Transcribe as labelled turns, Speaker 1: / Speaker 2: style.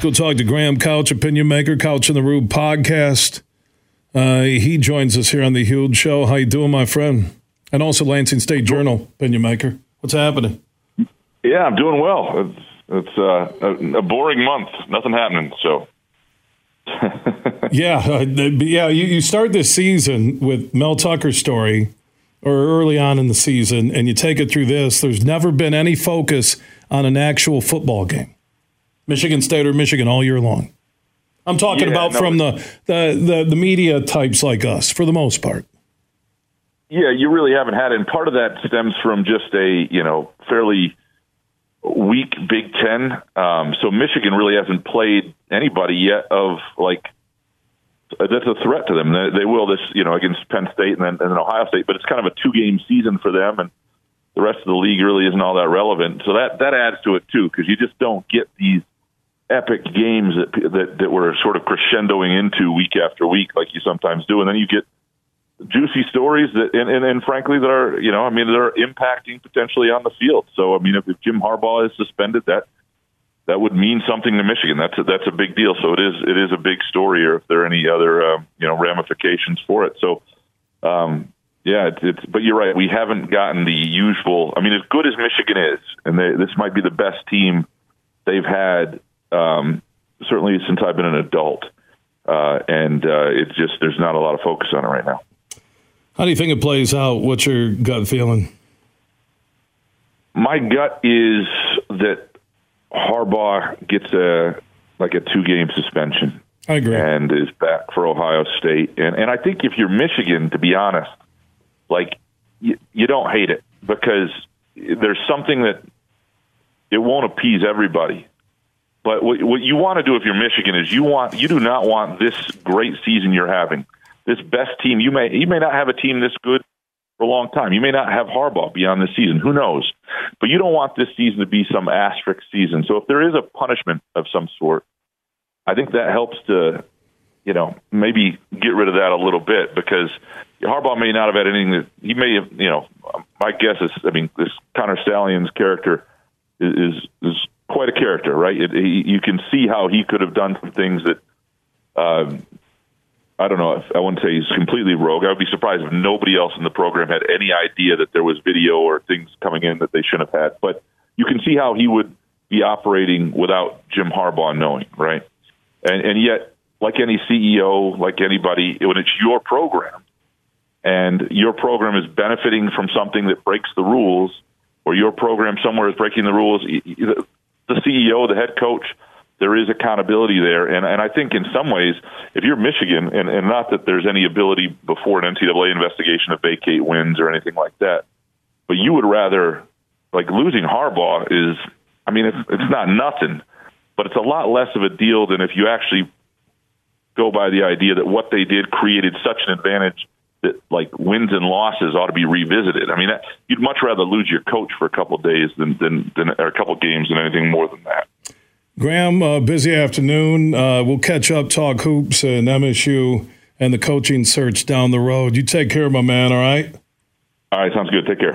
Speaker 1: Go talk to Graham Couch, opinion maker, Couch in the Rube podcast. Uh, he joins us here on the Huge Show. How you doing, my friend? And also Lansing State Journal, opinion maker. What's happening?
Speaker 2: Yeah, I'm doing well. It's, it's uh, a, a, boring month. Nothing happening. So.
Speaker 1: yeah, uh, yeah. You, you start this season with Mel Tucker's story, or early on in the season, and you take it through this. There's never been any focus on an actual football game. Michigan State or Michigan all year long. I'm talking yeah, about no, from the, the, the, the media types like us, for the most part.
Speaker 2: Yeah, you really haven't had it. And part of that stems from just a, you know, fairly weak Big Ten. Um, so Michigan really hasn't played anybody yet of like that's a threat to them. They, they will this, you know, against Penn State and then, and then Ohio State, but it's kind of a two game season for them, and the rest of the league really isn't all that relevant. So that that adds to it too, because you just don't get these epic games that, that that we're sort of crescendoing into week after week, like you sometimes do, and then you get juicy stories that, and, and, and frankly, that are you know, I mean, that are impacting potentially on the field. So, I mean, if, if Jim Harbaugh is suspended, that that would mean something to Michigan. That's a, that's a big deal. So it is it is a big story, or if there are any other uh, you know ramifications for it. So. Um, yeah, it's, it's, but you're right. We haven't gotten the usual. I mean, as good as Michigan is, and they, this might be the best team they've had um, certainly since I've been an adult. Uh, and uh, it's just there's not a lot of focus on it right now.
Speaker 1: How do you think it plays out? What's your gut feeling?
Speaker 2: My gut is that Harbaugh gets a like a two game suspension.
Speaker 1: I agree,
Speaker 2: and is back for Ohio State. And and I think if you're Michigan, to be honest, like you, you don't hate it because there's something that it won't appease everybody. But what, what you want to do if you're Michigan is you want you do not want this great season you're having, this best team. You may you may not have a team this good for a long time. You may not have Harbaugh beyond this season. Who knows? But you don't want this season to be some asterisk season. So if there is a punishment of some sort, I think that helps to, you know, maybe get rid of that a little bit because Harbaugh may not have had anything that he may have, you know, my guess is, I mean, this Connor Stalions character is, is, is quite a character, right? It, he, you can see how he could have done some things that um, I don't know. I wouldn't say he's completely rogue. I would be surprised if nobody else in the program had any idea that there was video or things coming in that they shouldn't have had. But you can see how he would be operating without Jim Harbaugh knowing, right? And, and yet, like any CEO, like anybody, when it's your program and your program is benefiting from something that breaks the rules, or your program somewhere is breaking the rules, the CEO, the head coach, there is accountability there. And, and I think in some ways, if you're Michigan, and, and not that there's any ability before an NCAA investigation to vacate wins or anything like that, but you would rather, like losing Harbaugh is, I mean, it's, it's not nothing, but it's a lot less of a deal than if you actually go by the idea that what they did created such an advantage that like wins and losses ought to be revisited. I mean, you'd much rather lose your coach for a couple of days than than, than or a couple of games than anything more than that.
Speaker 1: Graham, uh, busy afternoon. Uh, we'll catch up, talk hoops and MSU and the coaching search down the road. You take care, my man. All right.
Speaker 2: All right, sounds good. Take care.